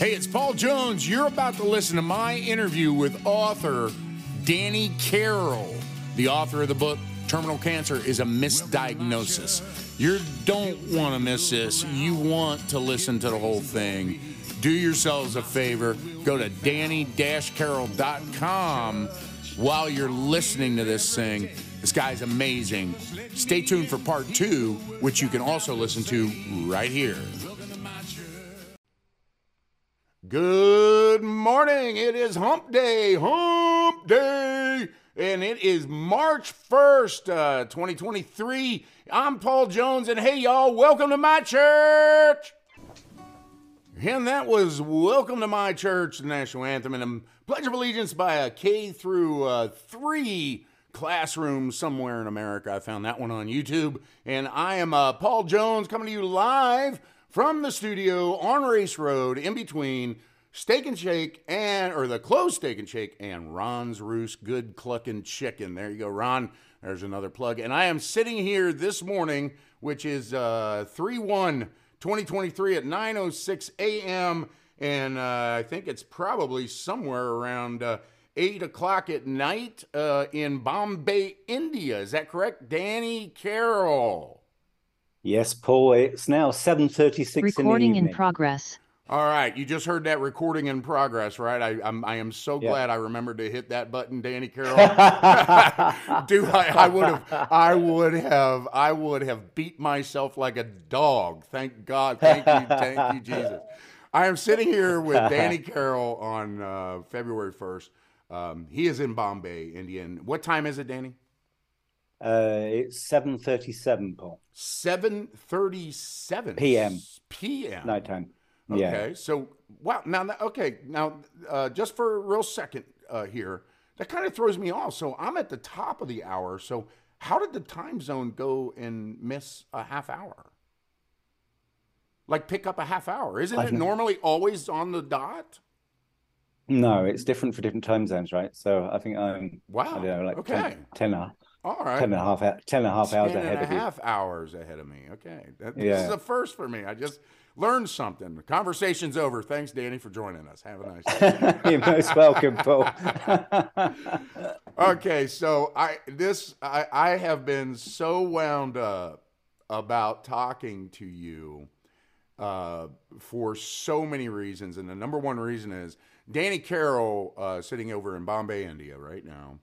Hey, it's Paul Jones. You're about to listen to my interview with author Danny Carroll, the author of the book Terminal Cancer is a Misdiagnosis. You don't want to miss this. You want to listen to the whole thing. Do yourselves a favor. Go to danny-carroll.com while you're listening to this thing. This guy's amazing. Stay tuned for part two, which you can also listen to right here. Good morning. It is hump day. Hump day. And it is March 1st, uh, 2023. I'm Paul Jones, and hey, y'all, welcome to my church. And that was Welcome to My Church, the national anthem, and a Pledge of Allegiance by a K through uh, 3 classroom somewhere in America. I found that one on YouTube. And I am uh, Paul Jones coming to you live from the studio on Race Road in between Steak and Shake and or the closed Steak and Shake and Ron's Roost Good Clucking Chicken. There you go, Ron. There's another plug. And I am sitting here this morning, which is uh 3 1 2023 at 9:06 a.m. And uh, I think it's probably somewhere around uh, eight o'clock at night uh, in Bombay, India. Is that correct, Danny Carroll? Yes, Paul. It's now seven thirty-six. Recording in, in progress. All right, you just heard that recording in progress, right? I, I'm, I am so Yeah. glad I remembered to hit that button, Danny Carroll. Dude, I, I would have, I would have, I would have beat myself like a dog. Thank God, thank you, thank you, Jesus. I am sitting here with Danny Carroll on uh, February first. Um, he is in Bombay, India. What time is it, Danny? Uh, it's seven thirty-seven, Paul. Seven thirty-seven PM. P.m. Nighttime. Okay, Yeah. so wow. Now, that- okay, now uh, just for a real second uh, here, that kind of throws me off. So I'm at the top of the hour. So how did the time zone go and miss a half hour? Like pick up a half hour? Isn't it normally always on the dot? No, it's different for different time zones, right? So I think I'm. Wow, I don't know, like okay. 10, 10, and a- All right. 10 and a half, hou- 10 and a half hours 10 ahead and of a you. half hours ahead of me. Okay. That, This Yeah. is a first for me. I just learned something. The conversation's over. Thanks, Danny, for joining us. Have a nice day. You're most welcome, Paul. okay, so I this I, I have been so wound up about talking to you uh, for so many reasons, and the number one reason is Danny Carroll uh, sitting over in Bombay, India, right now.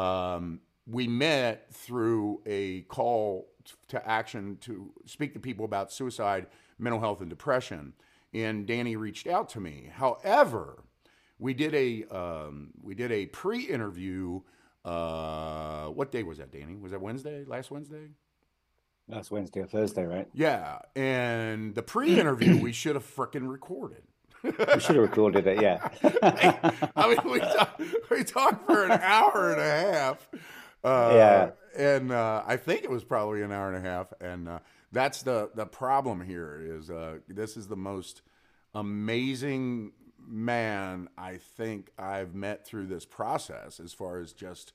Um, we met through a call to action to speak to people about suicide, mental health, and depression. And Danny reached out to me. However, we did a um, we did a pre-interview. Uh, what day was that, Danny? Was that Wednesday? Last Wednesday? That's Wednesday or Thursday, right? Yeah. And the pre-interview we should have frickin' recorded. We should have recorded it, yeah. I mean, we talked, we talked for an hour and a half. Uh, Yeah. And uh, I think it was probably an hour and a half. And uh, that's the, the problem here is uh, this is the most amazing man I think I've met through this process as far as just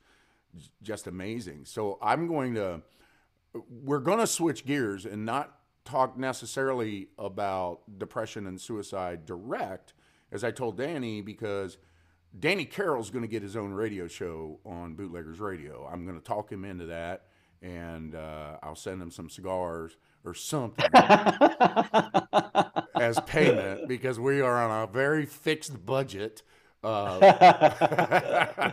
just amazing. So I'm going to we're going to switch gears and not talk necessarily about depression and suicide direct, as I told Danny, because Danny Carroll's going to get his own radio show on Bootleggers Radio. I'm going to talk him into that, and uh, I'll send him some cigars or something as payment because we are on a very fixed budget. Uh,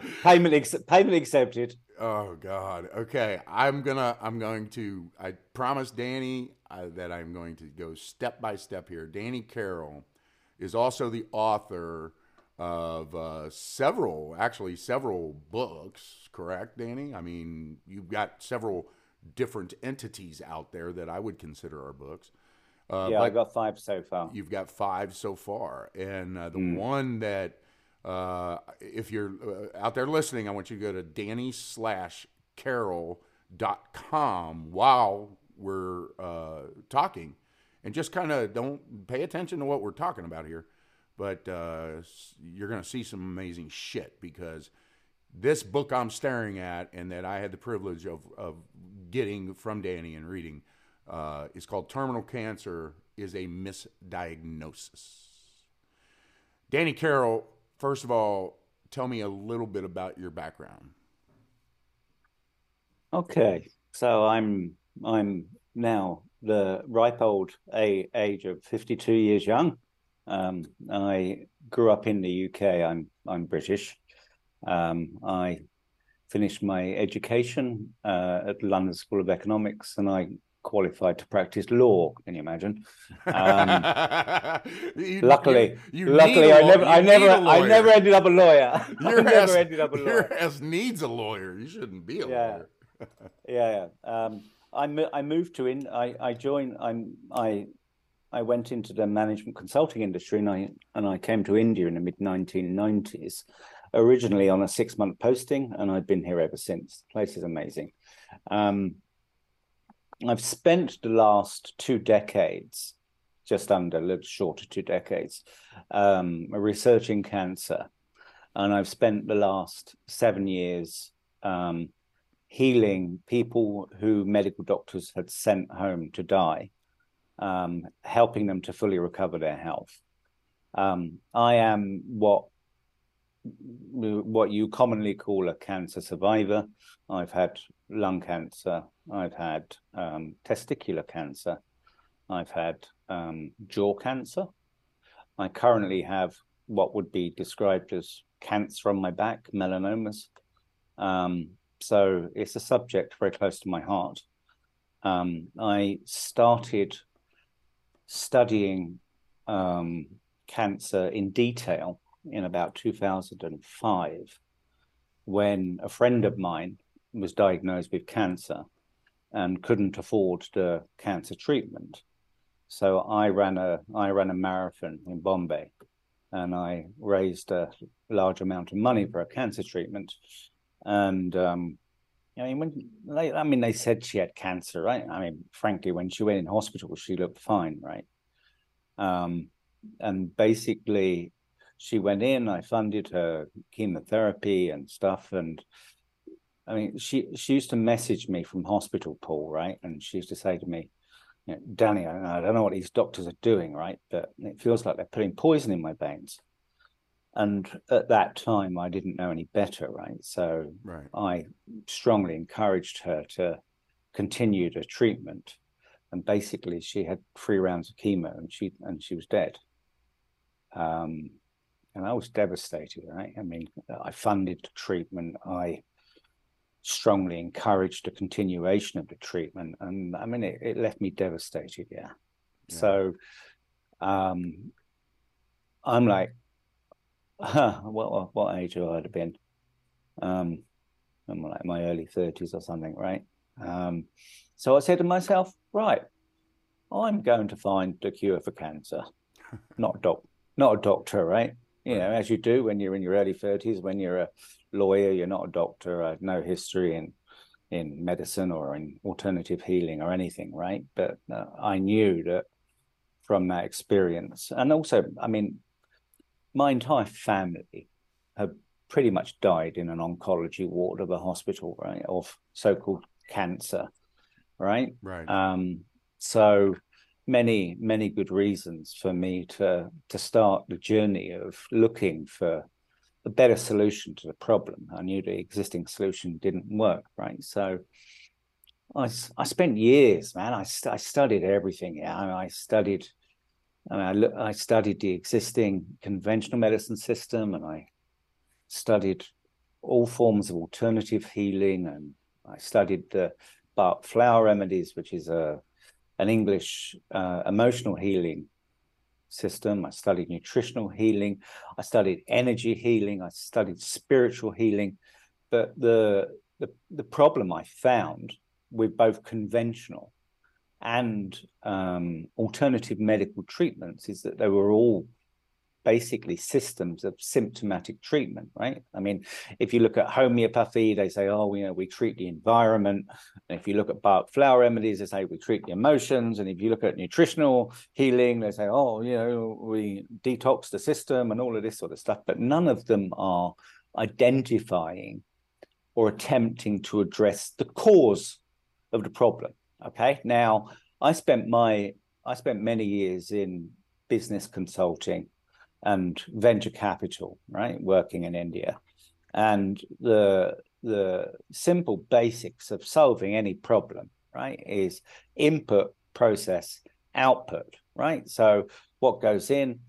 payment, ex- payment accepted. Oh God. Okay, I'm gonna. I'm going to. I promised Danny uh, that I'm going to go step by step here. Danny Carroll is also the author of uh, several, actually several books. Correct, Danny? I mean, you've got several different entities out there that I would consider our books. Uh, yeah, but I got five so far. You've got five so far, and uh, the Mm. one that uh, if you're uh, out there listening, I want you to go to Danny slash Carroll dot com while we're uh, talking, and just kind of don't pay attention to what we're talking about here, but uh, you're gonna see some amazing shit because this book I'm staring at and that I had the privilege of, of getting from Danny and reading uh, is called Terminal Cancer is a Misdiagnosis. Danny Carroll, first of all, tell me a little bit about your background. Okay, so I'm I'm now the ripe old age of 52 years young. Um, I grew up in the UK. I'm I'm British. Um, I finished my education uh, at London School of Economics, and I qualified to practice law. Can you imagine? Um, you, luckily, you, you luckily, I never, I never, I never ended up a lawyer. You're I never ended up a lawyer. Your ass needs a lawyer. You shouldn't be a yeah. lawyer. yeah, yeah. Um, I I moved to in. I I joined. I'm I. I went into the management consulting industry and I and I came to India in the mid 1990s, originally on a six month posting, and I've been here ever since. The place is amazing. Um, I've spent the last two decades, just under a little short of two decades, um, researching cancer. And I've spent the last seven years um, healing people who medical doctors had sent home to die, um, helping them to fully recover their health. Um, I am what what you commonly call a cancer survivor. I've had lung cancer, I've had um, testicular cancer, I've had um, jaw cancer. I currently have what would be described as cancer on my back, melanomas. Um, so it's a subject very close to my heart. Um, I started studying um, cancer in detail in about 2005 when a friend of mine was diagnosed with cancer and couldn't afford the cancer treatment. So I ran a I ran a marathon in Bombay, and I raised a large amount of money for a cancer treatment. And um, I mean, when they, I mean, they said she had cancer, right? I mean, frankly, when she went in hospital, she looked fine, right? Um, and basically, she went in. I funded her chemotherapy and stuff, and I mean, she she used to message me from hospital, Paul, right? And she used to say to me, you know, Danny, I, I don't know what these doctors are doing, right? But it feels like they're putting poison in my veins. And at that time, I didn't know any better, right? So right. I strongly encouraged her to continue the treatment. And basically, she had three rounds of chemo, and she and she was dead. Um, and I was devastated, right? I mean, I funded the treatment. I strongly encouraged the continuation of the treatment. And I mean, it, it left me devastated. Yeah. yeah. So um, I'm like, what, what age have I have been? Um, I'm like my early 30s or something, right? Um, so I said to myself, right, I'm going to find the cure for cancer. not a doc, not a doctor, right? You know, as you do when you're in your early 30s, when you're a lawyer, you're not a doctor, uh, no history in in medicine or in alternative healing or anything, right? But uh, I knew that from that experience, and also, I mean, my entire family had pretty much died in an oncology ward of a hospital, right, of so-called cancer, right? Right. Um, so many, many good reasons for me to to start the journey of looking for a better solution to the problem. I knew the existing solution didn't work, right? So I, I spent years, man. I, I studied everything. Yeah, I, I studied, I, I, studied the existing conventional medicine system, and I studied all forms of alternative healing, and I studied the flower remedies, which is a an English uh, emotional healing system. I studied nutritional healing. I studied energy healing. I studied spiritual healing. But the the, the problem I found with both conventional and um, alternative medical treatments is that they were all basically systems of symptomatic treatment, right? I mean, if you look at homeopathy, they say, oh, you know, we treat the environment. And if you look at Bach flower remedies, they say we treat the emotions. And if you look at nutritional healing, they say, oh, you know, we detox the system and all of this sort of stuff. But none of them are identifying or attempting to address the cause of the problem. Okay. Now, I spent my I spent many years in business consulting and venture capital, right? Working in India, and the the simple basics of solving any problem, right, is input, process, output, right? So what goes in,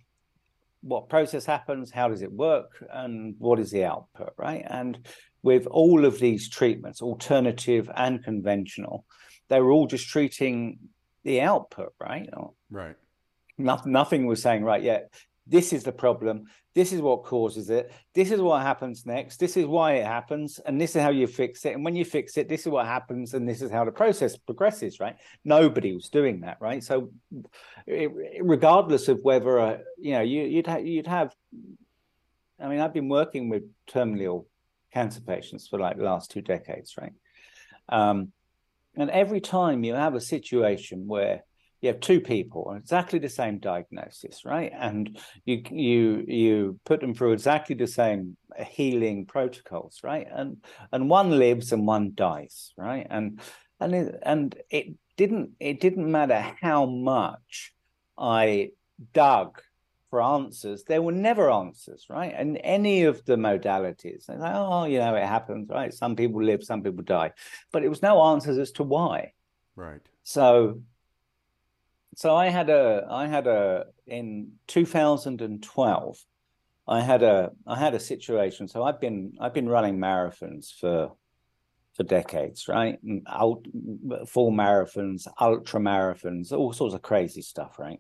what process happens, how does it work, and what is the output, right? And with all of these treatments, alternative and conventional, they were all just treating the output, right? Right. Nothing, nothing was saying, right, yeah, this is the problem. This is what causes it. This is what happens next. This is why it happens. And this is how you fix it. And when you fix it, this is what happens. And this is how the process progresses, right? Nobody was doing that, right? So, it, regardless of whether, uh, you know, you, you'd, ha- you'd have, I mean, I've been working with terminal cancer patients for like the last two decades, right? Um, and every time you have a situation where you have two people exactly the same diagnosis right? And you you you put them through exactly the same healing protocols right? And and one lives and one dies right? And and it, and it didn't it didn't matter how much i dug for answers there were never answers right? And any of the modalities like, oh you know it happens right? Some people live some people die. But it was no answers as to why. Right. So so I had a I had a in 2012 I had a I had a situation. So I've been I've been running marathons for for decades right? Out, full marathons ultra marathons all sorts of crazy stuff right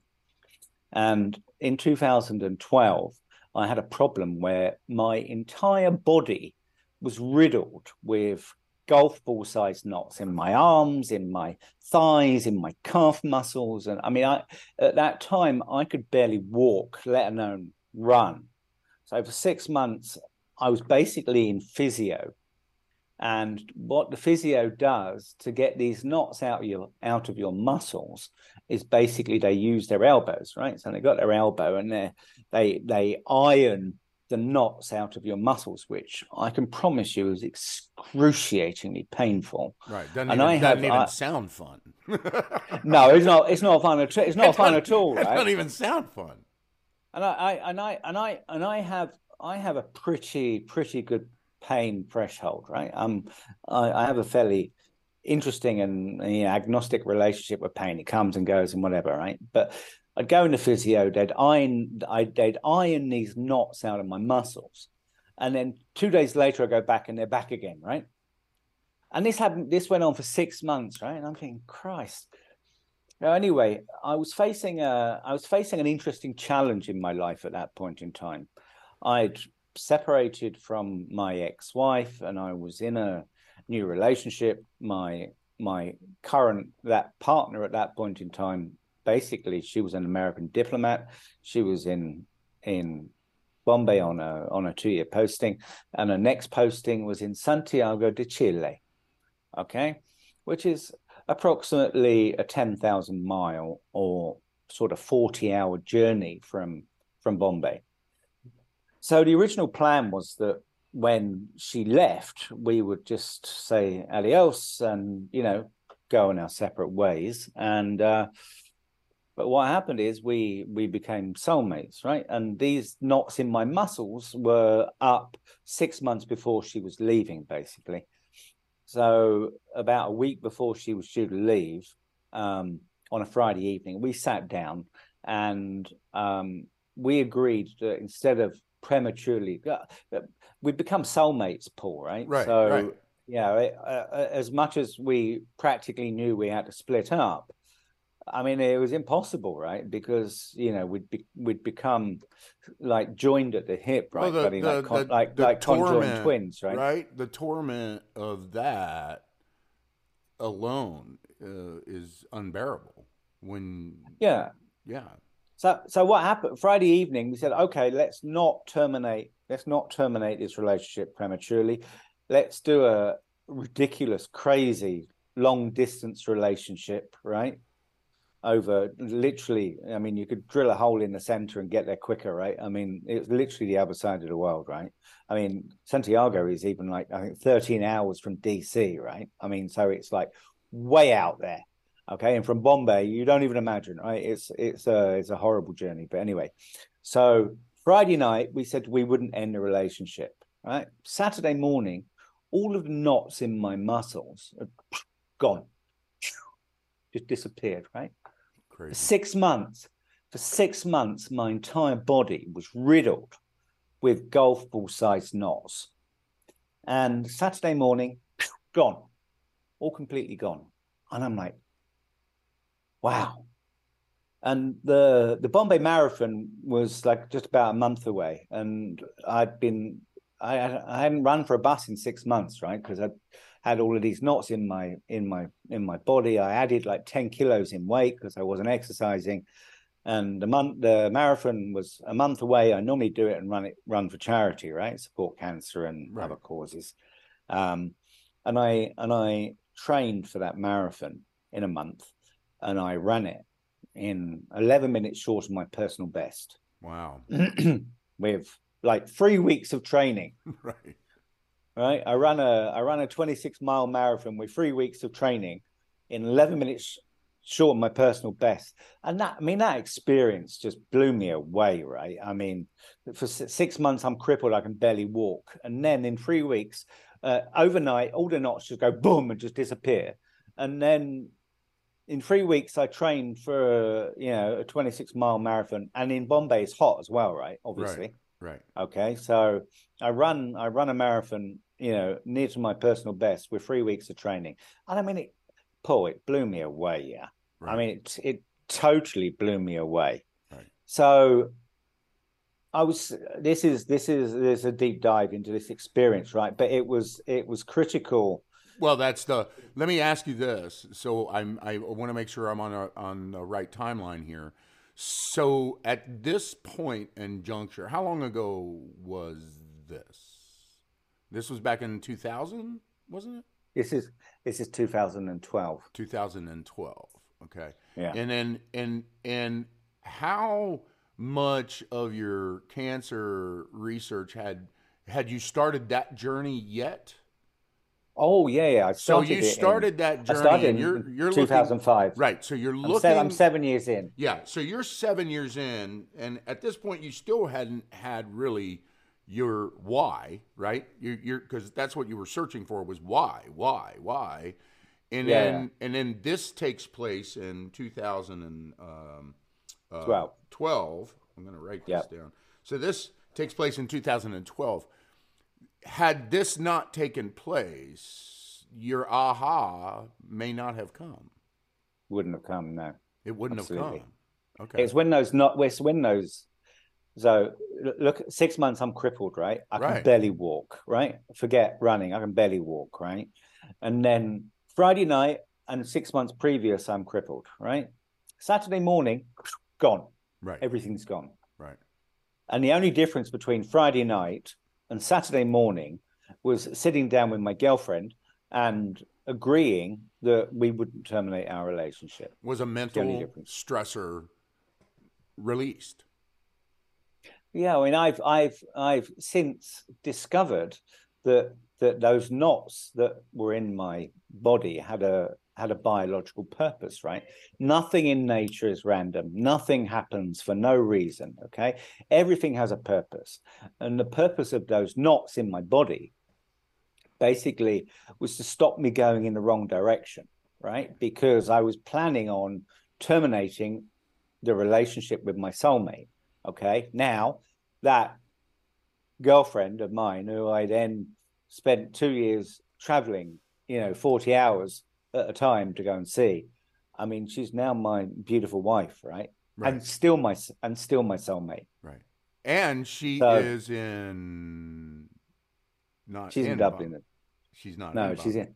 and in 2012 I had a problem where my entire body was riddled with golf ball sized knots in my arms, in my thighs, in my calf muscles. And I mean, I at that time I could barely walk, let alone run. So for six months, I was basically in physio. And what the physio does to get these knots out of your out of your muscles is basically they use their elbows, right? So they got their elbow and they they they iron the knots out of your muscles, which I can promise you is excruciatingly painful. Right. Doesn't and even, I have, even I, sound fun. no, it's not. It's not fun at. It's not fun at all. Right? It doesn't even sound fun. And I, I and I and I and I have I have a pretty pretty good pain threshold. Right. Um, I, I have a fairly interesting and you know, agnostic relationship with pain. It comes and goes and whatever. Right. But I'd go into physio, they'd iron, I'd, they'd iron these knots out of my muscles. And then two days later, I go back and they're back again, right? And this happened, this went on for six months, right? And I'm thinking, Christ. Now, anyway, I was facing a, I was facing an interesting challenge in my life at that point in time. I'd separated from my ex-wife mm. and I was in a new relationship. My my current that partner at that point in time basically she was an American diplomat. She was in in Bombay on a on a two year posting, and her next posting was in Santiago de Chile, okay, which is approximately a ten thousand mile or sort of forty hour journey from from Bombay. So the original plan was that when she left, we would just say adios and you know go in our separate ways and. Uh, but what happened is we we became soulmates, right? And these knots in my muscles were up six months before she was leaving, basically. So about a week before she was due to leave, um, on a Friday evening, we sat down and um, we agreed that instead of prematurely, uh, we become soulmates, Paul, right? Right. So, right. yeah, uh, as much as we practically knew we had to split up, I mean, it was impossible, right? Because you know we'd be, we'd become like joined at the hip, right? Well, the, the, like con, the, like, like conjoined twins, right? Right. The torment of that alone uh, is unbearable. When yeah, yeah. So so what happened Friday evening? We said, okay, let's not terminate. Let's not terminate this relationship prematurely. Let's do a ridiculous, crazy long distance relationship, right? over literally i mean you could drill a hole in the center and get there quicker right i mean it's literally the other side of the world right i mean santiago is even like i think 13 hours from dc right i mean so it's like way out there okay and from bombay you don't even imagine right it's it's a it's a horrible journey but anyway so Friday night, we said we wouldn't end the relationship. Right. Saturday morning, all of the knots in my muscles are gone, just disappeared. Right. Crazy. For six months, for six months, my entire body was riddled with golf ball sized knots. And Saturday morning, gone, all completely gone. And I'm like, wow. And the the Bombay Marathon was like just about a month away, and I'd been I I hadn't run for a bus in six months, right? Because I had all of these knots in my in my in my body. I added like ten kilos in weight because I wasn't exercising, and the month the marathon was a month away. I normally do it and run it run for charity, right? Support cancer and Right. other causes. Um, and I and I trained for that marathon in a month, and I ran it in eleven minutes short of my personal best, Wow. with like three weeks of training. right. Right, I ran a I ran a twenty six mile marathon with three weeks of training in eleven minutes short of my personal best, and that I mean that experience just blew me away. Right, I mean for six months I'm crippled, I can barely walk, and then in three weeks, uh, overnight, all the knots just go boom and just disappear, and then in three weeks I trained for you know a twenty six mile marathon, and in Bombay it's hot as well, right? Obviously. Right. Okay, so I run I run a marathon, you know, near to my personal best with three weeks of training, and I mean it, Paul, it blew me away. Yeah, Right. I mean it it totally blew me away. Right. So I was this is this is there's a deep dive into this experience, right? But it was it was critical. Well, that's the. Let me ask you this. So I'm. I want to make sure I'm on a, on the right timeline here. So at this point and juncture, how long ago was this? This was back in 2000, wasn't it? This is this is 2012. 2012. Okay. Yeah. And then and and how much of your cancer research had had you started that journey yet? Oh yeah, yeah. I So you it in- started that I journey started in you're you're 2005. looking right. So you're I'm, looking seven, I'm seven years in. Yeah, so you're 7 years in and at this point you still hadn't had really your why, right? You you're cuz that's what you were searching for was why, why, why. And Yeah. then and then this takes place in 2012. um uh, Twelve. 12. I'm going to write this Yep. down. So this takes place in 2012. Had this not taken place, your aha may not have come. Wouldn't have come now. It wouldn't Absolutely. have come. Okay. It's when those not it's when those so look six months I'm crippled, right? I can barely walk, right? Forget running, I can barely walk, right? And then Friday night and six months previous I'm crippled, right? Saturday morning, gone. right. Everything's gone. right. And the only difference between Friday night and Saturday morning was sitting down with my girlfriend and agreeing that we wouldn't terminate our relationship. Was a mental stressor released? Yeah, I mean, I've I've I've since discovered that that those knots that were in my body had a had a biological purpose, right? Nothing in nature is random. Nothing happens for no reason. Okay, everything has a purpose, and the purpose of those knots in my body basically was to stop me going in the wrong direction, right? Because I was planning on terminating the relationship with my soulmate. Okay. Now that girlfriend of mine, who I then spent two years traveling, you know, 40 hours at a time to go and see. I mean, she's now my beautiful wife, right? Right. And still my and still my soulmate. right. And she So- is in not She's in, in Dublin. Bum- She's not No, in she's in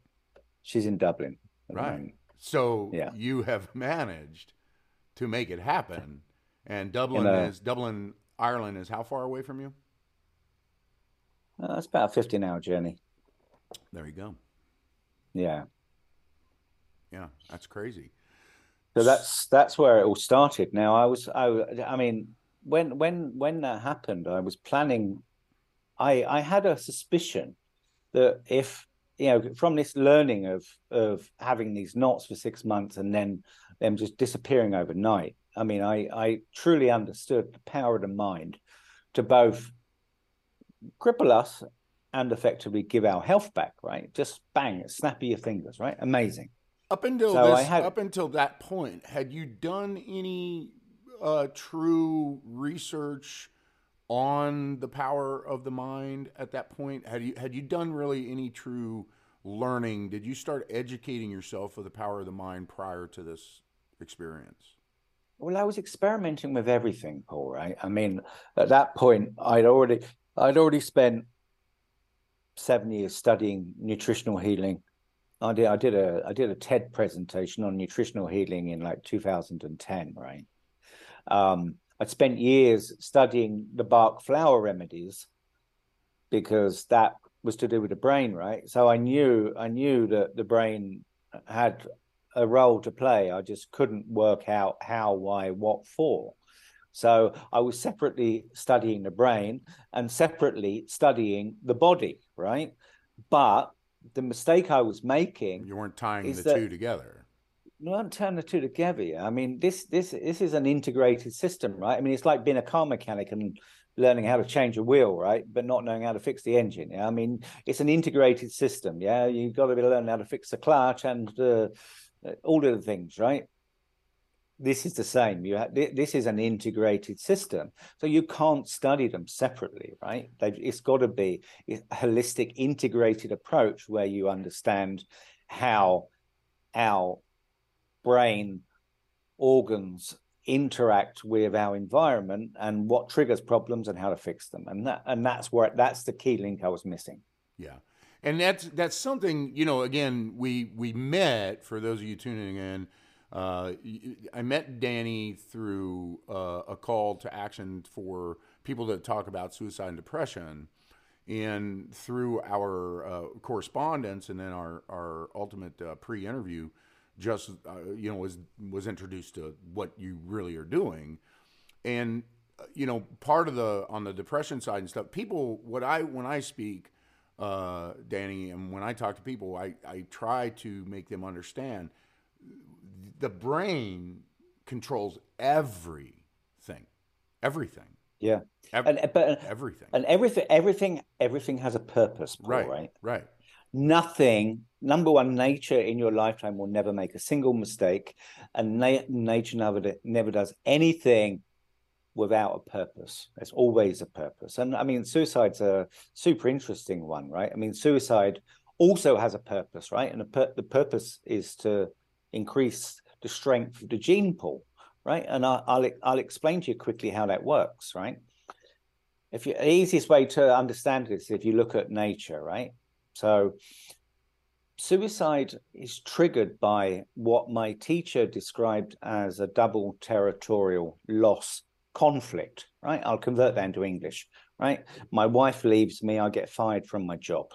she's in Dublin. Right. So Yeah. you have managed to make it happen. And Dublin a- is Dublin, Ireland is how far away from you? Uh, it's about a 15 hour journey. There you go. Yeah. Yeah, that's crazy. So that's that's where it all started. Now I was I I mean when when when that happened, I was planning. I I had a suspicion that if you know from this learning of of having these knots for six months and then them just disappearing overnight. I mean, I I truly understood the power of the mind to both cripple us and effectively give our health back, right? Just bang, snap of your fingers, right? Amazing. Up until so this, had, up until that point, had you done any uh, true research on the power of the mind at that point? Had you had you done really any true learning? Did you start educating yourself of the power of the mind prior to this experience? Well, I was experimenting with everything, Paul. Right? I mean, at that point, I'd already I'd already spent seven years studying nutritional healing. I did I did a I did a TED presentation on nutritional healing in like 2010, right? Um, I'd spent years studying the Bach flower remedies because that was to do with the brain, right? So I knew I knew that the brain had a role to play. I just couldn't work out how, why, what for. So I was separately studying the brain and separately studying the body, right? But the mistake I was making you weren't tying the two together. You weren't tying the two together. I mean, this this this is an integrated system, right? I mean, it's like being a car mechanic and learning how to change a wheel, right? But not knowing how to fix the engine. Yeah? I mean, it's an integrated system. Yeah, you've got to be learning how to fix the clutch and uh, all the things, right? This is the same. You have, this is an integrated system. So you can't study them separately right? They've, it's got to be a holistic integrated approach where you understand how our brain organs interact with our environment and what triggers problems and how to fix them. And that and that's where that's the key link i was missing. Yeah. And that's that's something you know again we we met for those of you tuning in uh, I met Danny through uh, a call to action for people that talk about suicide and depression. And through our uh, correspondence and then our, our ultimate uh, pre interview, just uh, you know was was introduced to what you really are doing, and uh, you know part of the on the depression side and stuff. People, what I when I speak, Danny, and when I talk to people, I I try to make them understand the brain controls everything, everything. Yeah, Every, and but uh, everything, and everything, everything, everything has a purpose. Paul, right, right, right. Nothing. Number one, nature in your lifetime will never make a single mistake, and na- nature never never does anything without a purpose. There's always a purpose. And I mean, suicide's a super interesting one, right? I mean, suicide also has a purpose, right? And the purpose is to increase the strength of the gene pool, right? And I, will I'll explain to you quickly how that works, right? If you, the easiest way to understand this, if you look at nature, right? So suicide is triggered by what my teacher described as a double territorial loss conflict, right? I'll convert that into English, right? My wife leaves me, I get fired from my job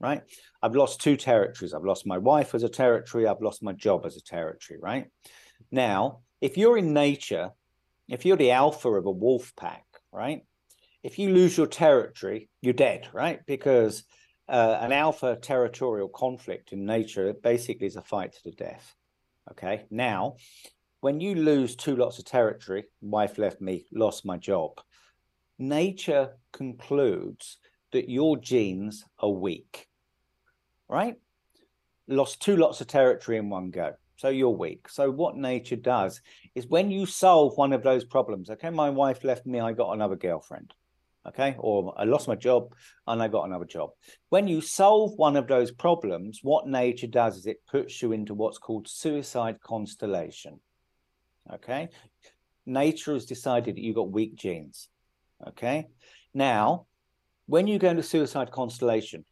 right? I've lost two territories. I've lost my wife as a territory. I've lost my job as a territory, right? Now, if you're in nature, if you're the alpha of a wolf pack, right? If you lose your territory, you're dead, right? Because uh, an alpha territorial conflict in nature basically is a fight to the death. Okay. Now, when you lose two lots of territory, wife left me, lost my job, nature concludes that your genes are weak right? Lost two lots of territory in one go. So you're weak. So what nature does is when you solve one of those problems, okay, my wife left me, I got another girlfriend. Okay, or I lost my job and I got another job. When you solve one of those problems, what nature does is it puts you into what's called suicide constellation. Okay, nature has decided that you've got weak genes. Okay, now when you go into suicide constellation,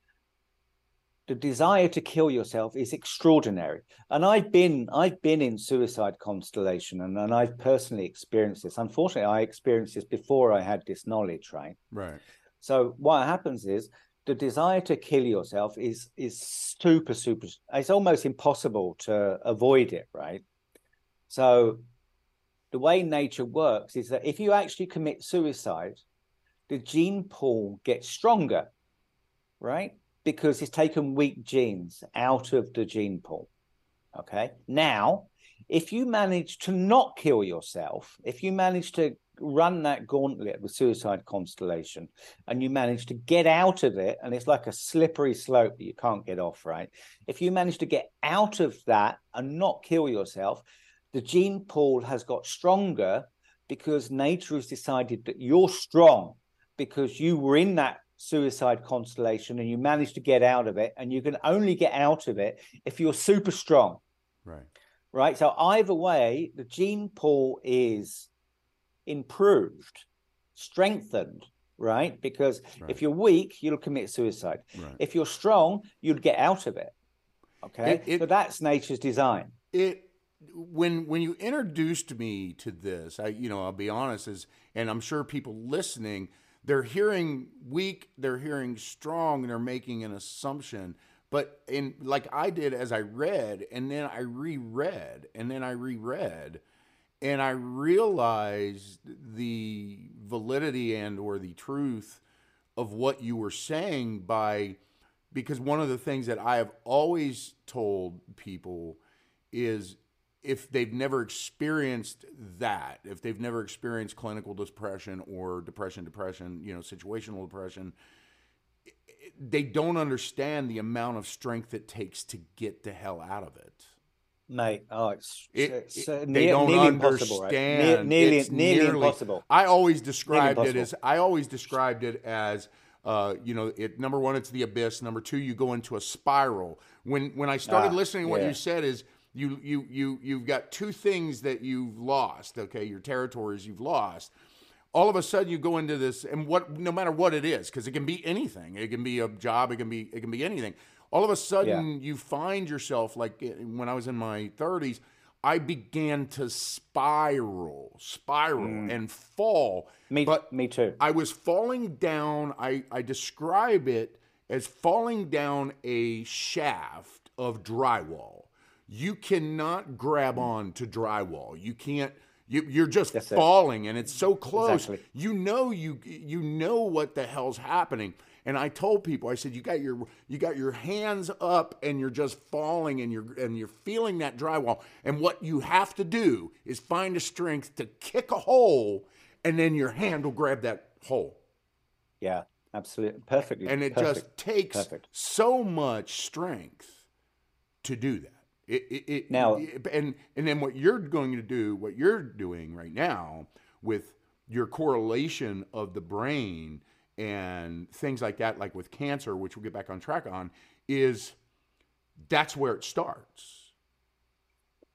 the desire to kill yourself is extraordinary. And i've been i've been in suicide constellation and, and i've personally experienced this. Unfortunately i experienced this before i had this knowledge right? Right. So what happens is the desire to kill yourself is is super super it's almost impossible to avoid it right? So the way nature works is that if you actually commit suicide the gene pool gets stronger right because it's taken weak genes out of the gene pool. Okay. Now, if you manage to not kill yourself, if you manage to run that gauntlet with suicide constellation and you manage to get out of it and it's like a slippery slope that you can't get off right if you manage to get out of that and not kill yourself the gene pool has got stronger because nature has decided that you're strong because you were in that suicide constellation and you manage to get out of it and you can only get out of it if you're super strong. Right. Right? So either way the gene pool is improved strengthened right? Because right. if you're weak you'll commit suicide. Right. if you're strong you'd get out of it. Okay? It, it, so that's nature's design. It when when you introduced me to this i you know i'll be honest as and i'm sure people listening they're hearing weak, they're hearing strong, and they're making an assumption. But in like I did as I read, and then I reread, and then I reread, and I realized the validity and or the truth of what you were saying by because one of the things that I have always told people is if they've never experienced that, if they've never experienced clinical depression or depression, depression, you know, situational depression, they don't understand the amount of strength it takes to get the hell out of it. Mate, oh, it's, it, it's uh, they don't nearly understand. Right? Ne- nearly, it's nearly, nearly impossible. I always described it as I always described it as uh, you know, it number one, it's the abyss. Number two, you go into a spiral. When when I started ah, listening, what yeah. you said is you you you you've got two things that you've lost okay your territories you've lost. All of a sudden you go into this and what no matter what it is because it can be anything. It can be a job it can be it can be anything. All of a sudden yeah. you find yourself like eh, when i was in my 30s i began to spiral spiral mm. and fall. Me, but me too. I was falling down i i describe it as falling down a shaft of drywall you cannot grab mm. on to drywall. You can't. You, are just That's falling, it. and it's so close. Exactly. You know you you know what the hell's happening. And I told people, I said, you got your you got your hands up, and you're just falling, and you're and you're feeling that drywall. And what you have to do is find the strength to kick a hole, and then your hand will grab that hole. Yeah, absolutely, perfectly. And it Perfect. just takes Perfect. so much strength to do that. It, it, it, now and and then what you're going to do, what you're doing right now with your correlation of the brain and things like that, like with cancer, which we'll get back on track on, is that's where it starts.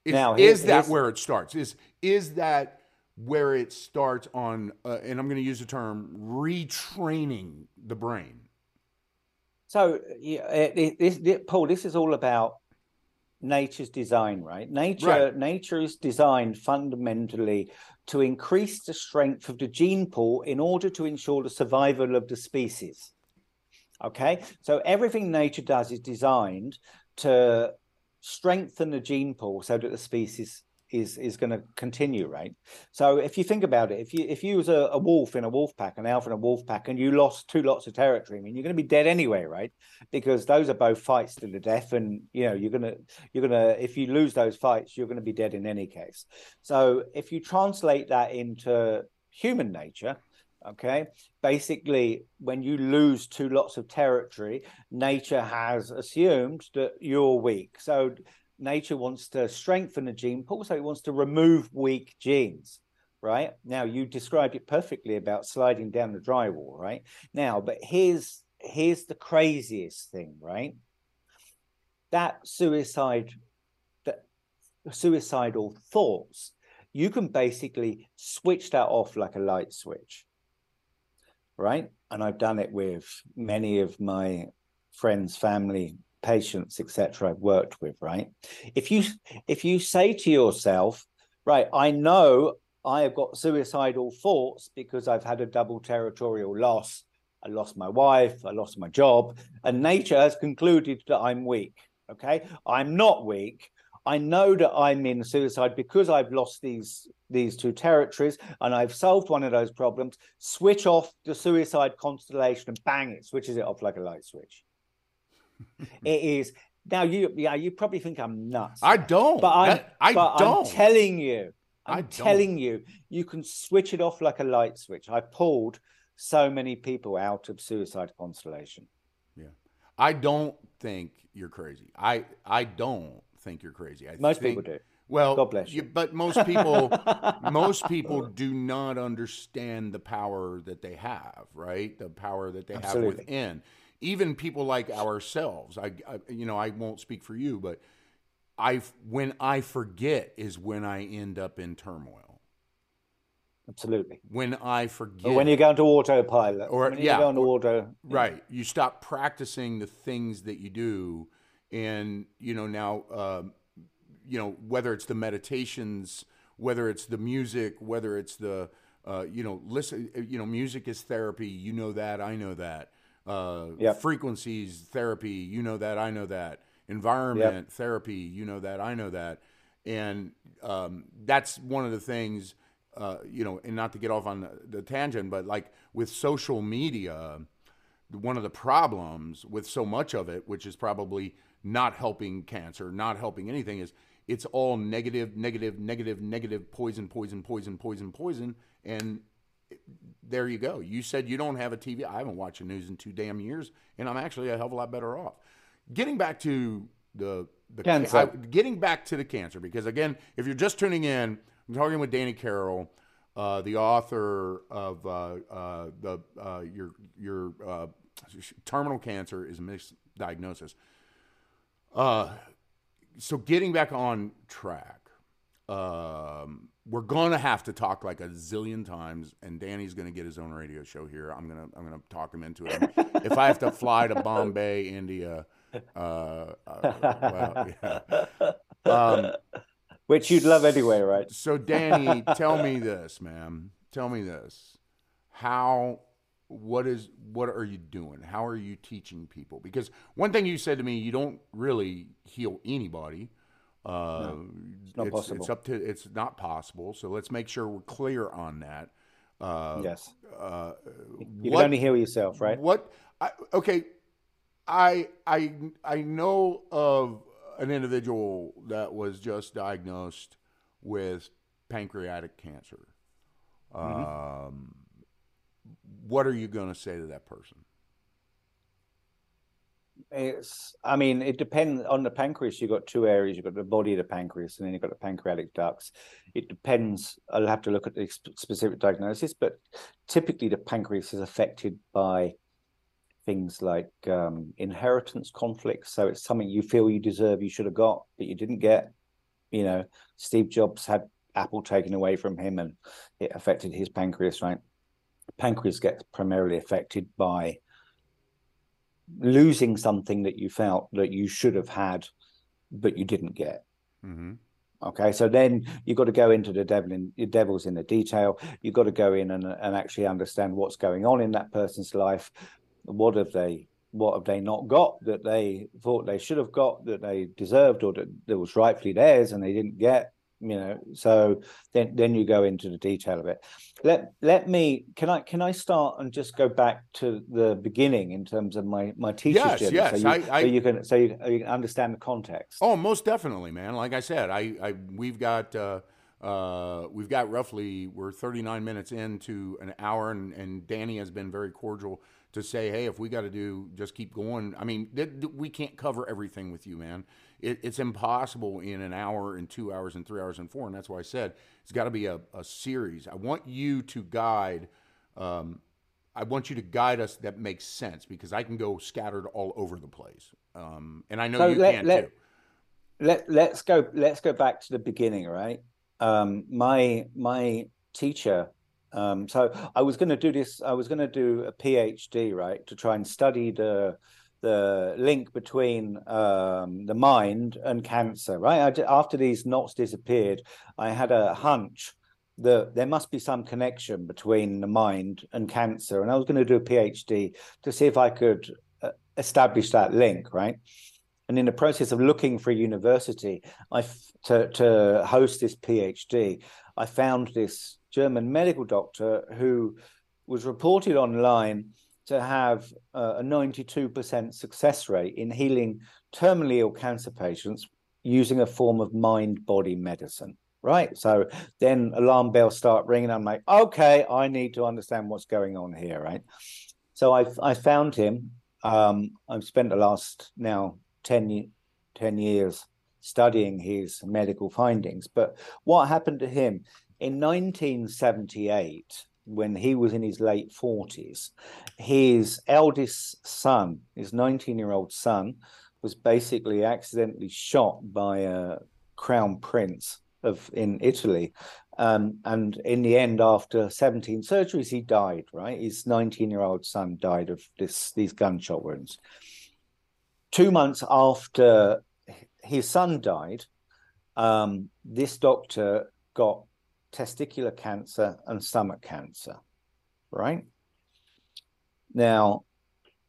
Is, now, is that where it starts? Is is that where it starts on? Uh, and I'm going to use the term retraining the brain. So, yeah, this, Paul, this is all about nature's design, right? Nature right. nature is designed fundamentally to increase the strength of the gene pool in order to ensure the survival of the species. Okay, so everything nature does is designed to strengthen the gene pool so that the species is is going to continue, right? So if you think about it, if you if you was a, a, wolf in a wolf pack, an alpha in a wolf pack, and you lost two lots of territory, I mean, you're going to be dead anyway, right? Because those are both fights to the death, and you know you're gonna you're gonna if you lose those fights, you're going to be dead in any case. So if you translate that into human nature, okay basically when you lose two lots of territory nature has assumed that you're weak so nature wants to strengthen a gene pool, so it wants to remove weak genes. Right now, you described it perfectly about sliding down the drywall. Right now, but here's here's the craziest thing. Right, that suicide, that suicidal thoughts, you can basically switch that off like a light switch. Right, and I've done it with many of my friends, family, patients etc i've worked with right? If you if you say to yourself right i know i have got suicidal thoughts because i've had a double territorial loss. I lost my wife i lost my job and nature has concluded that i'm weak okay? I'm not weak. I know that i'm in suicide because i've lost these these two territories and i've solved one of those problems. Switch off the suicide constellation and bang it switches it off like a light switch it is now you yeah you probably think I'm nuts. I don't. But I'm I, but don't. I'm telling you, I'm I telling you, you can switch it off like a light switch. I pulled so many people out of suicide constellation. Yeah, I don't think you're crazy. I I don't think you're crazy. I Most think, people do. Well, God bless you. But most people, most people do not understand the power that they have, right? The power that they Absolutely. have within. Even people like ourselves. I, I, you know, I won't speak for you, but I, when I forget, is when I end up in turmoil. Absolutely. When I forget, Or when you go into autopilot. Or- when you yeah, go into or- auto. right you stop practicing the things that you do and you know now um, you know whether it's the meditations whether it's the music whether it's the uh, you know listen you know music is therapy you know that i know that uh, Yep. frequencies therapy you know that i know that environment therapy you know that i know that and um, that's one of the things uh, you know and not to get off on the, the tangent but like with social media one of the problems with so much of it, which is probably not helping cancer, not helping anything, is it's all negative, negative, negative, negative, poison, poison, poison, poison, poison. And there you go. You said you don't have a TV. I haven't watched the news in two damn years, and I'm actually a hell of a lot better off. Getting back to the the Cancer. I- getting back to the cancer, because again, if you're just tuning in, I'm talking with Danny Carroll, uh, the author of uh, uh, the uh, your your uh, terminal cancer is a misdiagnosis. Uh, so getting back on track, um, we're gonna have to talk like a zillion times, and Danny's gonna get his own radio show here. I'm gonna I'm gonna talk him into it. if I have to fly to Bombay, India, uh, uh, well, yeah. Um, Which you'd love anyway, right? so Danny, tell me this, man. Tell me this. How what is what are you doing? How are you teaching people? Because one thing you said to me, you don't really heal anybody. Uh, it's not possible. It's up to it's not possible. So let's make sure we're clear on that. Uh, yes. uh, You what- can only heal yourself, right? what? I, okay, I I I know of an individual that was just diagnosed with pancreatic cancer. Mm-hmm. Um, what are you going to say to that person? It's, I mean, it depends on the pancreas. You've got two areas. You've got the body of the pancreas, and then you've got the pancreatic ducts. It depends. I'll have to look at the specific diagnosis, but typically the pancreas is affected by things like um, inheritance conflicts. So it's something you feel you deserve, you should have got, but you didn't get. You know, Steve Jobs had Apple taken away from him, and it affected his pancreas. Right, pancreas gets primarily affected by losing something that you felt that you should have had, but you didn't get. Mm-hmm. Okay, so then you've got to go into the devil in the devil's in the detail. You've got to go in and, and actually understand what's going on in that person's life. What have they what have they not got that they thought they should have got that they deserved or that, that was rightfully theirs and they didn't get? You know, so then then you go into the detail of it. Let let me can I can I start and just go back to the beginning in terms of my my teacher's Yes, journey, yes, so you, I- I- so you can so you, you can understand the context. Oh, most definitely, man. Like I said, I, I we've got uh, uh, we've got roughly we're 39 minutes into an hour, and, and Danny has been very cordial to say, hey, if we got to do, just keep going. I mean, th- th- we can't cover everything with you, man. It, it's impossible in an hour, and two hours, and three hours, and four. And that's why I said it's got to be a, a series. I want you to guide. Um, I want you to guide us that makes sense because I can go scattered all over the place, um, and I know So you let- can let- too. let let's go let's go back to the beginning right um my my teacher um so i was going to do this i was going to do a phd right to try and study the the link between um the mind and cancer right? I, after these knots disappeared i had a hunch that there must be some connection between the mind and cancer and i was going to do a phd to see if i could uh, establish that link right? And in the process of looking for a university I f- to to host this PhD, I found this German medical doctor who was reported online to have a 92% success rate in healing terminally ill cancer patients using a form of mind body medicine. right? So then alarm bells start ringing. I'm like, okay, I need to understand what's going on here, right? So I I found him. Um, I've spent the last now 10, 10 years studying his medical findings. But what happened to him in 1978? When he was in his late 40s, his eldest son, his 19 year old son, was basically accidentally shot by a crown prince of in Italy. Um, and in the end, after 17 surgeries, he died, right? His 19 year old son died of this these gunshot wounds. Two months after his son died, um, this doctor got testicular cancer and stomach cancer, right? Now,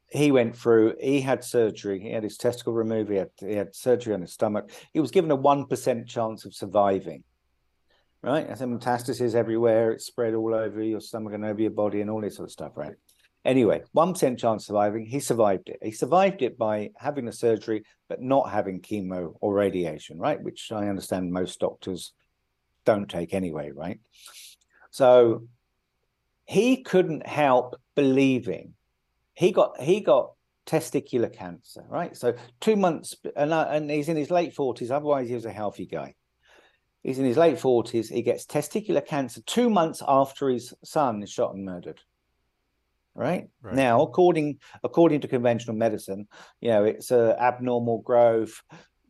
he went through, he had surgery, he had his testicle removed, he had, he had surgery on his stomach. He was given a 1% chance of surviving, right? And metastases everywhere, it's spread all over your stomach and over your body and all this sort of stuff, right? Anyway, 1% chance of surviving, he survived it. He survived it by having the surgery, but not having chemo or radiation, right? Which I understand most doctors don't take anyway, right? So he couldn't help believing he got he got testicular cancer, right? So two months, and, uh, and he's in his late forties. Otherwise, he was a healthy guy. He's in his late forties. He gets testicular cancer two months after his son is shot and murdered. Right? right, now, according according to conventional medicine, you know it's a abnormal growth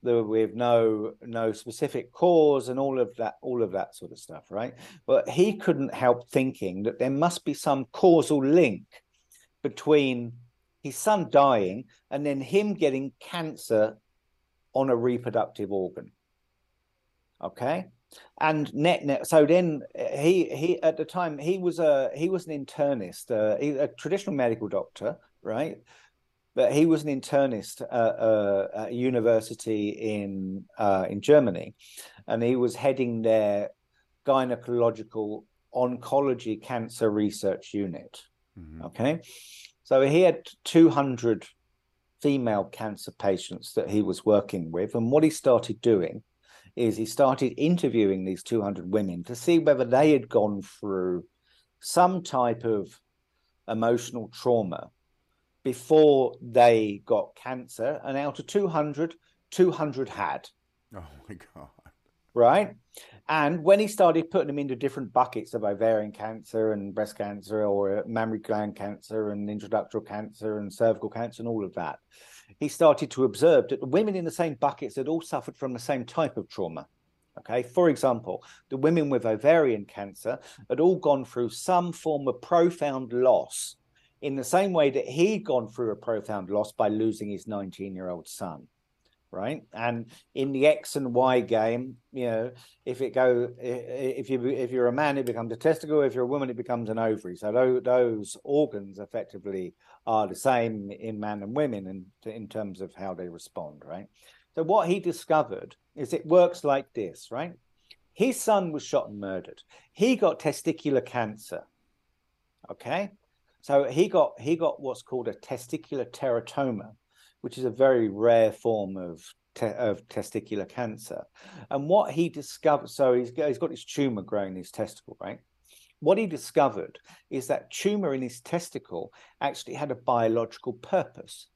with no no specific cause and all of that all of that sort of stuff right? But he couldn't help thinking that there must be some causal link between his son dying and then him getting cancer on a reproductive organ okay? And net net so then he he at the time he was a he was an internist uh, a traditional medical doctor right but he was an internist at, uh, at a university in uh, in Germany, and he was heading their gynecological oncology cancer research unit. Mm-hmm. Okay, so he had two hundred female cancer patients that he was working with, and what he started doing is he started interviewing these 200 women to see whether they had gone through some type of emotional trauma before they got cancer, and out of 200, 200 had. Oh my God. Right. And when he started putting them into different buckets of ovarian cancer and breast cancer or uh, mammary gland cancer and intraductal cancer and cervical cancer and all of that, he started to observe that the women in the same buckets had all suffered from the same type of trauma. Okay, for example, the women with ovarian cancer had all gone through some form of profound loss in the same way that he'd gone through a profound loss by losing his 19 year old son right? And in the x and y game you know if it go if you if you're a man it becomes a testicle. If you're a woman it becomes an ovary. So those, those organs effectively are the same in man and women in, in terms of how they respond right? So what he discovered is it works like this right? His son was shot and murdered. He got testicular cancer okay so he got he got what's called a testicular teratoma, which is a very rare form of te- of testicular cancer. And what he discovered, so he's got, he's got this tumor growing in his testicle, right? What he discovered is that tumor in his testicle actually had a biological purpose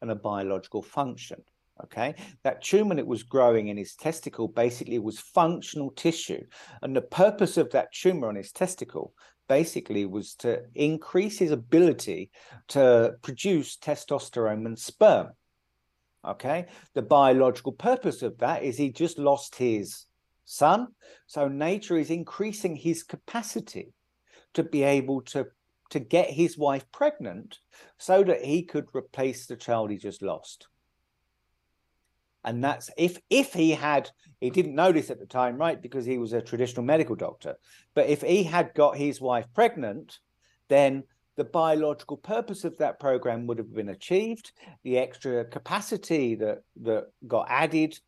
and a biological function. Okay, that tumor that was growing in his testicle basically was functional tissue, and the purpose of that tumor on his testicle basically was to increase his ability to produce testosterone and sperm. Okay, the biological purpose of that is he just lost his son, so nature is increasing his capacity to be able to to get his wife pregnant so that he could replace the child he just lost and that's if if he had he didn't know this at the time right because he was a traditional medical doctor. But if he had got his wife pregnant then the biological purpose of that program would have been achieved. The extra capacity that that got added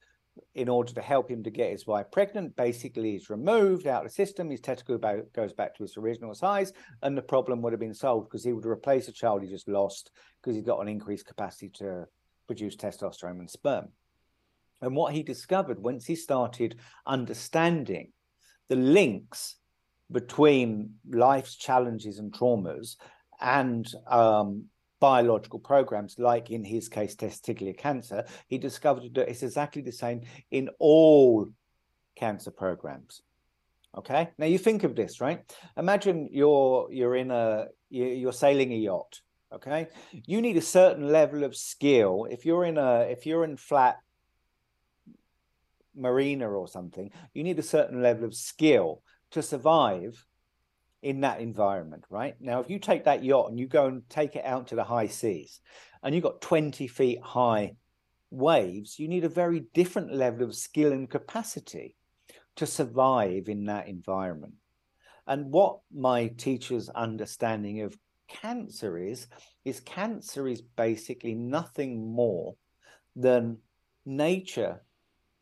in order to help him to get his wife pregnant basically is removed out of the system. His testicle goes back to its original size and the problem would have been solved because he would replace a child he just lost because he's got an increased capacity to produce testosterone and sperm and what he discovered once he started understanding the links between life's challenges and traumas and um, biological programs, like in his case, testicular cancer, he discovered that it's exactly the same in all cancer programs. Okay, now you think of this, right? Imagine you're you're in a you're sailing a yacht. Okay, you need a certain level of skill. If you're in a if you're in flat marina or something, you need a certain level of skill to survive in that environment, right? Now, if you take that yacht and you go and take it out to the high seas and you've got 20 feet high waves, you need a very different level of skill and capacity to survive in that environment. And what my teacher's understanding of cancer is, is cancer is basically nothing more than nature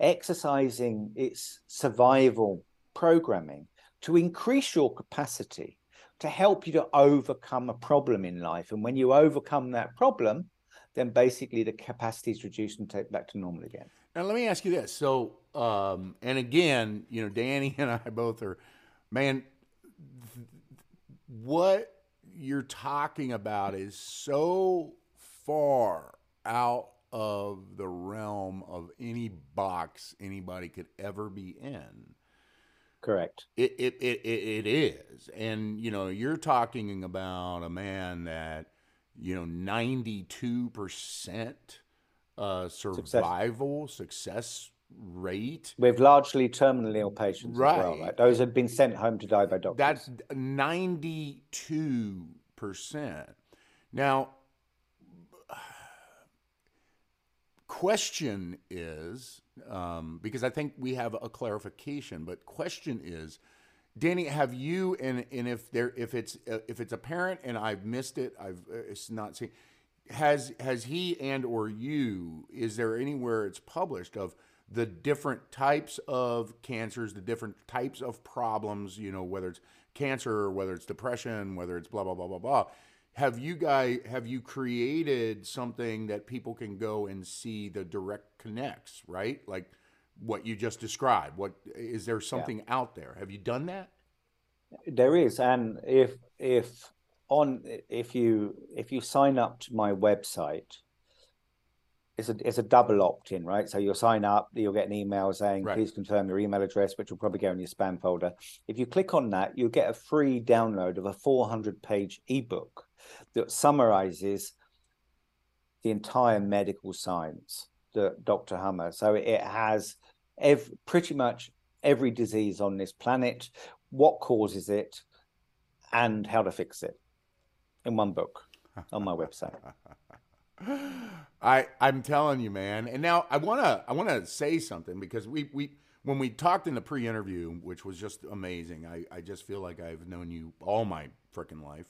exercising its survival programming to increase your capacity to help you to overcome a problem in life. And when you overcome that problem, then basically the capacity is reduced and take back to normal again. Now, let me ask you this. So, um, and again, you know, Danny and I both are, man, th- what you're talking about is so far out of the realm of any box anybody could ever be in Correct. It, it, it, it is. And, you know, you're talking about a man that, you know, 92% uh, survival success. success rate. With largely terminally ill patients right. Well, right? Those have been sent home to die by doctors. That's 92%. Now, question is um, because I think we have a clarification, but question is, Danny, have you and and if there if it's uh, if it's apparent and I've missed it, I've uh, it's not seen. Has has he and or you? Is there anywhere it's published of the different types of cancers, the different types of problems? You know, whether it's cancer, whether it's depression, whether it's blah blah blah blah blah have you guys have you created something that people can go and see the direct connects right like what you just described what is there something yeah. out there have you done that there is and if if on if you if you sign up to my website it's a it's a double opt-in, right? So you'll sign up, you'll get an email saying, right. please confirm your email address, which will probably go in your spam folder. If you click on that, you'll get a free download of a 400 page ebook that summarizes the entire medical science that Dr. Hamer. So it has pretty much every disease on this planet, what causes it, and how to fix it in one book on my website. I I'm telling you, man. And now I wanna I wanna say something because we we when we talked in the pre-interview, which was just amazing. I I just feel like I've known you all my freaking life.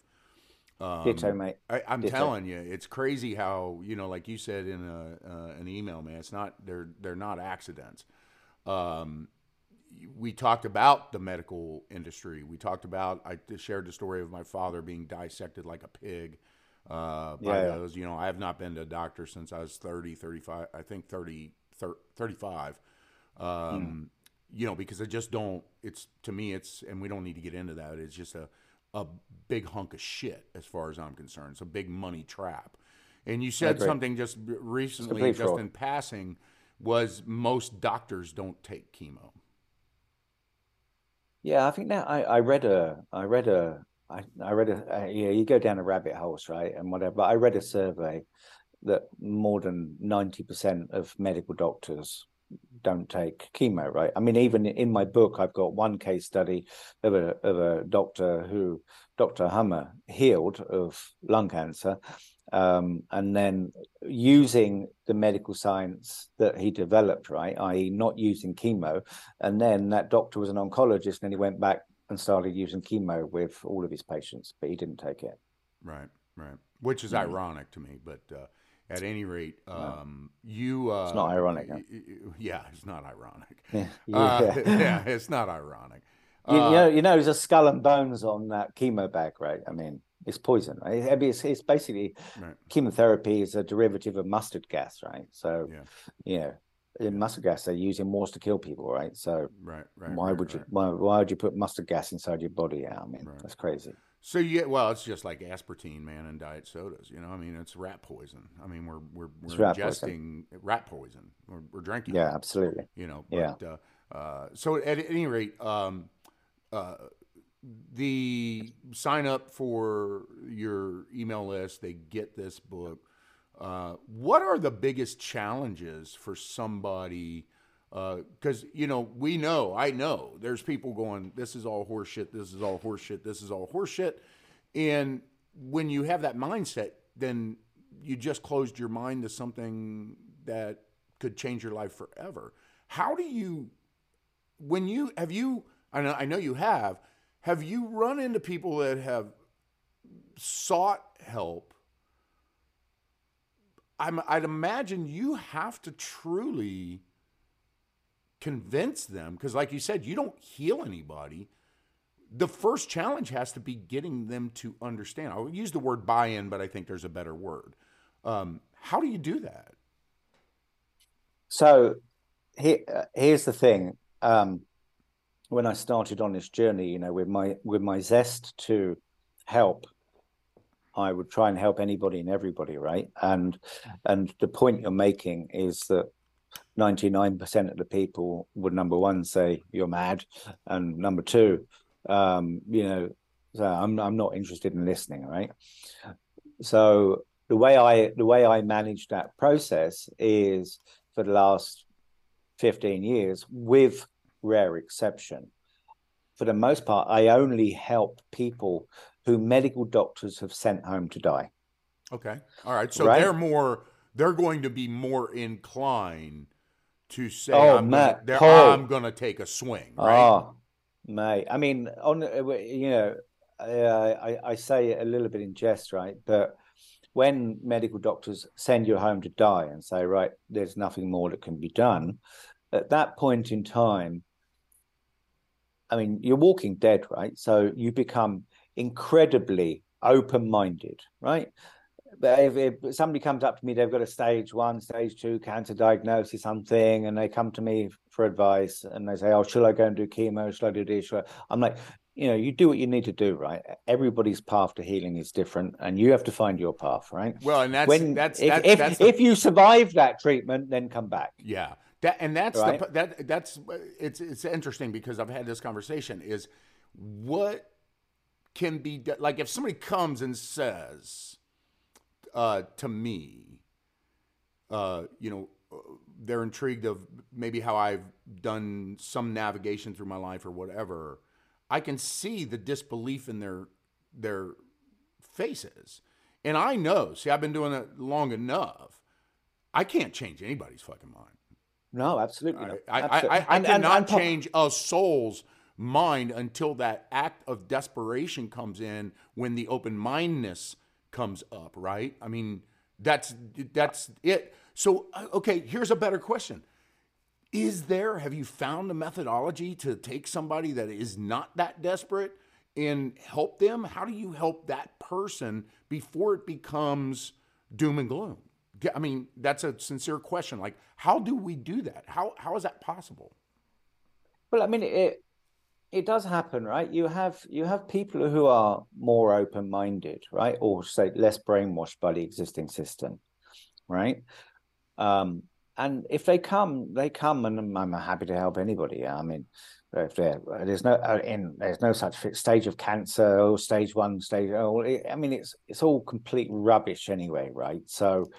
Um, Ditto, mate. I, am telling you, it's crazy how you know, like you said in a, uh, an email, man. It's not they're they're not accidents. Um, we talked about the medical industry. We talked about I shared the story of my father being dissected like a pig uh, by yeah. those. You know, I have not been to a doctor since I was 30, 35, I think 30, 35. Um, mm. You know, because I just don't, it's to me, it's, and we don't need to get into that. It's just a, a big hunk of shit as far as I'm concerned. It's a big money trap. And you said something just recently, just fraud. in passing, was most doctors don't take chemo. Yeah, I think that I, I read a I read a I, I read a uh, yeah you go down a rabbit hole right and whatever. But I read a survey that more than ninety percent of medical doctors don't take chemo, right? I mean, even in my book, I've got one case study of a of a doctor who Dr. Hamer healed of lung cancer, um, and then using the medical science that he developed, right, i.e., not using chemo, and then that doctor was an oncologist, and he went back and started using chemo with all of his patients, but he didn't take it. Right, right. Which is mm-hmm. ironic to me, but. Uh at any rate, um, no. you. Uh, it's not ironic. Huh? Yeah, it's not ironic. Yeah, uh, yeah it's not ironic. You, uh, you, know, you know, there's a skull and bones on that chemo bag, right? I mean, it's poison, right? It's, it's basically right. chemotherapy is a derivative of mustard gas, right? So, yeah, you know, in mustard gas they're using morse to kill people, right? So right, right. why right, would you right. why, why would you put mustard gas inside your body? Yeah, I mean that's crazy. So you get well, it's just like aspartame, man, and diet sodas. You know, I mean, it's rat poison. I mean, we're we're we're rat ingesting rat poison. We're, we're drinking. Yeah, absolutely. You know. Yeah. Uh, uh, so at any rate, um, uh, the sign up for your email list, they get this book. Uh, what are the biggest challenges for somebody? Uh, because you know, we know, I know, there's people going, "This is all horseshit. This is all horseshit. This is all horseshit." And when you have that mindset, then you just closed your mind to something that could change your life forever. How do you, when you have you, I know, I know you have, have you run into people that have sought help? I'm, I'd imagine you have to truly convince them because, like you said, you don't heal anybody. The first challenge has to be getting them to understand. I'll use the word buy in, but I think there's a better word. Um, how do you do that? So here, uh, here's the thing. Um, when I started on this journey, you know, with my with my zest to help, I would try and help anybody and everybody, right? And and the point you're making is that 99% of the people would number one say you're mad, and number two, um, you know, so I'm I'm not interested in listening, right? So the way I the way I manage that process is for the last 15 years, with rare exception. For the most part, I only help people who medical doctors have sent home to die. Okay. All right. So Right. they're more, they're going to be more inclined to say, Oh, I'm, Matt, gonna, Paul. I'm going to take a swing, right? Ah, mate. I mean, on you know, uh, I I say it a little bit in jest, right? But when medical doctors send you home to die and say, right, there's nothing more that can be done, at that point in time, I mean, you're walking dead, right? So you become incredibly open-minded, right? But if, if somebody comes up to me, they've got a stage one, stage two cancer diagnosis, something, and they come to me for advice and they say, Oh, should I go and do chemo? Should I do this? I? I'm like, you know, you do what you need to do, right? Everybody's path to healing is different, and you have to find your path, right? Well, and that's, when that's, if, that's, if, that's the if you survive that treatment, then come back. Yeah, that and that's Right. the that that's it's it's interesting because I've had this conversation is what can be done. Like if somebody comes and says uh, to me, uh, you know, they're intrigued of maybe how I've done some navigation through my life or whatever. I can see the disbelief in their their faces, and I know. See, I've been doing it long enough. I can't change anybody's fucking mind. No, absolutely. I, not. I, I, Absolutely. I, I And- and- cannot and Paul- change a soul's mind until that act of desperation comes in when the open mindedness comes up, right? I mean, that's that's it. So, uh, okay, here's a better question. Is there, have you found a methodology to take somebody that is not that desperate and help them? How do you help that person before it becomes doom and gloom? I mean, that's a sincere question. Like, how do we do that? How, how is that possible? Well, I mean, it it does happen, right? You have you have people who are more open minded, right, or say less brainwashed by the existing system, right? Um, and if they come, they come, and I'm, happy to help anybody. I mean, if there there's no uh, in there's no such stage of cancer or stage one, stage. Oh, I mean, it's it's all complete rubbish anyway, right? So,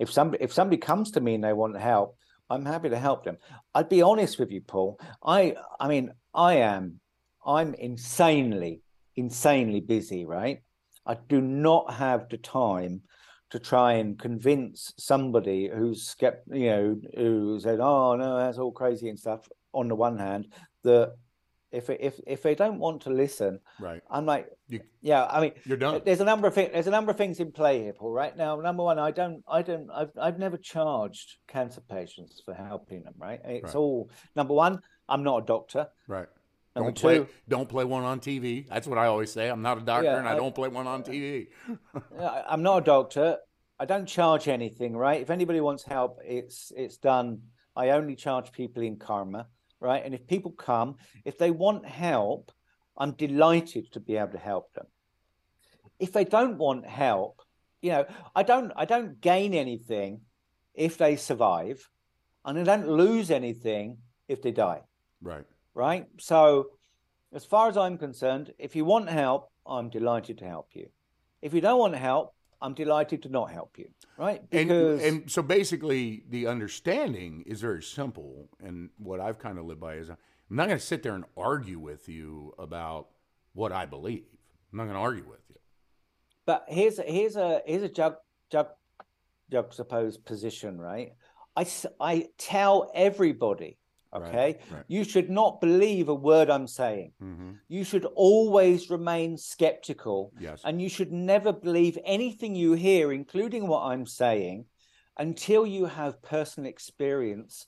if somebody if somebody comes to me and they want help, I'm happy to help them. I'd be honest with you, Paul. I I mean, I am I'm insanely, insanely busy, right? I do not have the time to try and convince somebody who's skept, you know, who said, "Oh no, that's all crazy and stuff." On the one hand, that if if if they don't want to listen, Right. I'm like, You, yeah, I mean, you're done. there's a number of things. There's a number of things in play here, Paul. Right now, number one, I don't, I don't, I've, I've never charged cancer patients for helping them. Right? It's Right. all number one. I'm not a doctor. Right. Number Don't play. two, Don't play one on TV. That's what I always say. I'm not a doctor, Yeah, and I, I- don't play one on TV. I'm not a doctor. I don't charge anything. Right? If anybody wants help, it's it's done I only charge people in karma, right? And if people come, if they want help, I'm delighted to be able to help them. If they don't want help, you know, I don't I don't gain anything if they survive, and I don't lose anything if they die. Right. Right. So, as far as I'm concerned, if you want help, I'm delighted to help you. If you don't want help, I'm delighted to not help you. Right. Because and, and so basically, the understanding is very simple, and what I've kind of lived by is I'm not going to sit there and argue with you about what I believe. I'm not going to argue with you. But here's a, here's a here's a jug, jug, juxtaposed position, right? I, I tell everybody Okay. Right, right. You should not believe a word I'm saying. Mm-hmm. You should always remain skeptical. Yes. And you should never believe anything you hear, including what I'm saying, until you have personal experience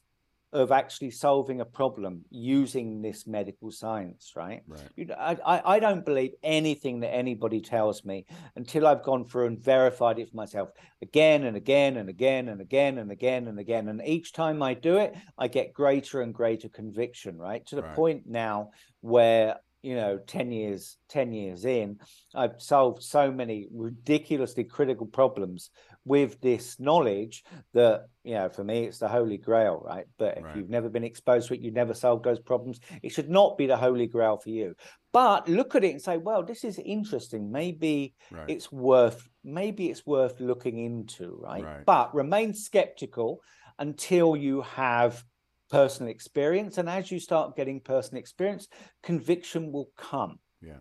of actually solving a problem using this medical science, right? right. You know, I, I don't believe anything that anybody tells me until I've gone through and verified it for myself again and again and again and again and again and again. And each time I do it, I get greater and greater conviction, right? To the right. point now where you know 10 years 10 years in i've solved so many ridiculously critical problems with this knowledge that you know for me it's the holy grail right? But if right. you've never been exposed to it you've never solved those problems it should not be the holy grail for you. But look at it and say well this is interesting. Maybe right. it's worth maybe it's worth looking into right? right. But remain skeptical until you have personal experience. And as you start getting personal experience conviction will come. Yeah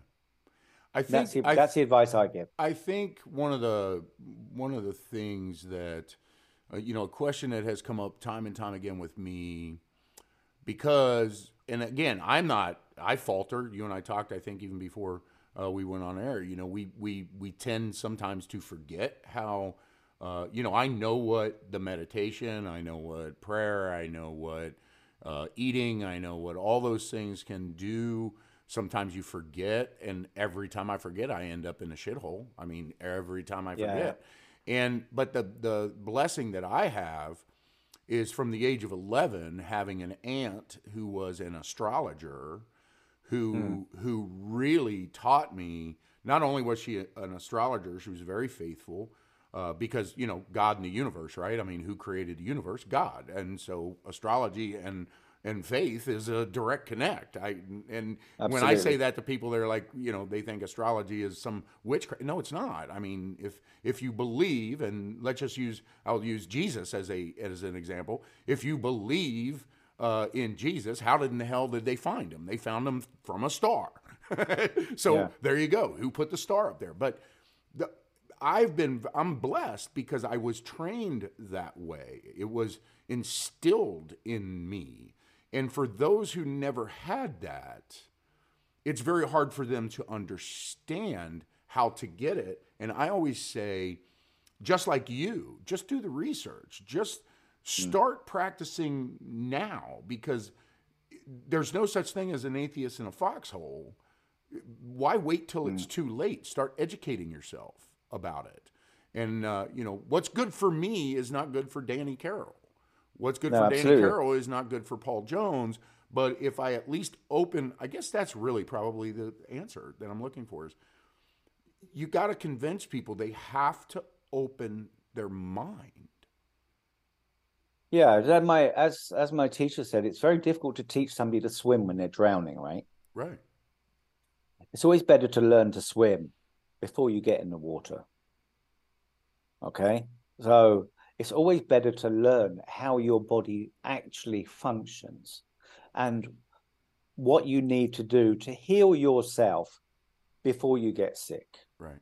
I think that's the, I, that's the advice I give. I think one of the one of the things that uh, you know a question that has come up time and time again with me because and again I'm not I falter. You and I talked I think even before uh, we went on air. You know we we we tend sometimes to forget how. Uh, you know, I know what the meditation, I know what prayer, I know what uh, eating, I know what all those things can do sometimes you forget and every time i forget i end up in a shithole i mean every time i forget yeah. and but the the blessing that i have is from the age of 11 having an aunt who was an astrologer who mm. who really taught me not only was she an astrologer she was very faithful uh, because you know God in the universe, right? I mean, who created the universe? God, and so astrology and and faith is a direct connect. I and Absolutely. when I say that to people, they're like, you know, they think astrology is some witchcraft. No, it's not. I mean, if if you believe, and let's just use, I'll use Jesus as a as an example. If you believe uh, in Jesus, how did in the hell did they find him? They found him from a star. so yeah. there you go. Who put the star up there? But the, I've been I'm blessed because I was trained that way. It was instilled in me and for those who never had that, it's very hard for them to understand how to get it. And I always say, just like you, just do the research. Just start practicing now because there's no such thing as an atheist in a foxhole. Why wait till it's mm. too late? Start educating yourself about it. And, uh, you know, what's good for me is not good for Danny Carroll. What's good no, for absolutely. Danny Carroll is not good for Paul Jones. But if I at least open, I guess that's really probably the answer that I'm looking for is you got to convince people they have to open their mind. Yeah, that my as as my teacher said, it's very difficult to teach somebody to swim when they're drowning, right? Right. It's always better to learn to swim before you get in the water. Okay? So it's always better to learn how your body actually functions and what you need to do to heal yourself before you get sick. Right.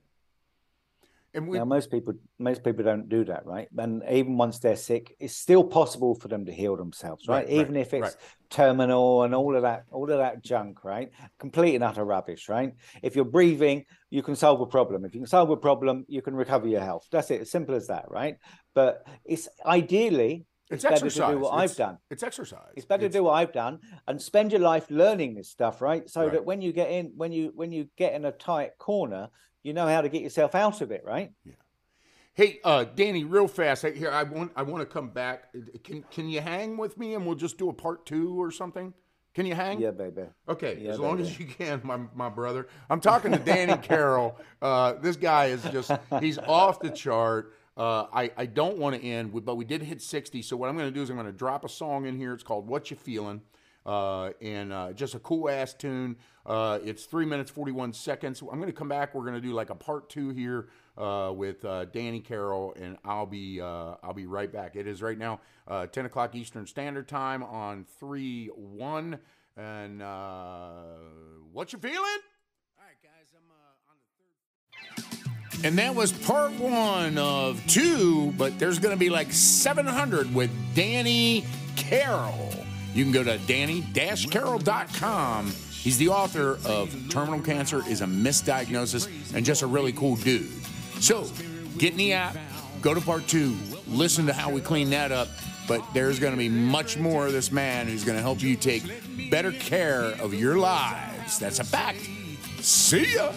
And we, now, most people most people don't do that, right? And even once they're sick, it's still possible for them to heal themselves, right? right even right, if it's right. terminal and all of that, all of that junk, right? Complete and utter rubbish, right? If you're breathing, you can solve a problem. If you can solve a problem, you can recover your health. That's it. As simple as that, right? But it's ideally it's, it's better to do what it's, I've done. It's exercise. It's better it's... to do what I've done and spend your life learning this stuff, right? So right. that when you get in, when you when you get in a tight corner, you know how to get yourself out of it, right? Yeah. Hey, uh, Danny, real fast. Hey, Here, I want I want to come back. Can can you hang with me and we'll just do a part two or something? Can you hang? Yeah, baby. Okay, Yeah, as long baby. as you can, my, my brother. I'm talking to Danny Carroll. Uh, this guy is just, he's off the chart. Uh, I, I don't want to end, with, but we did hit 60. So what I'm going to do is I'm going to drop a song in here. It's called What You Feeling. Uh, and uh, just a cool ass tune. Uh, it's three minutes, 41 seconds. I'm going to come back. We're going to do like a part two here uh, with uh, Danny Carroll, and I'll be uh, I'll be right back. It is right now uh, 10 o'clock Eastern Standard Time on 3 1. And uh, what you feeling? All right, guys, I'm uh, on the third. And that was part one of two, but there's going to be like 700 with Danny Carroll. You can go to danny-carroll.com. He's the author of Terminal Cancer is a Misdiagnosis and just a really cool dude. So get in the app, go to part two, listen to how we clean that up. But there's going to be much more of this man who's going to help you take better care of your lives. That's a fact. See ya.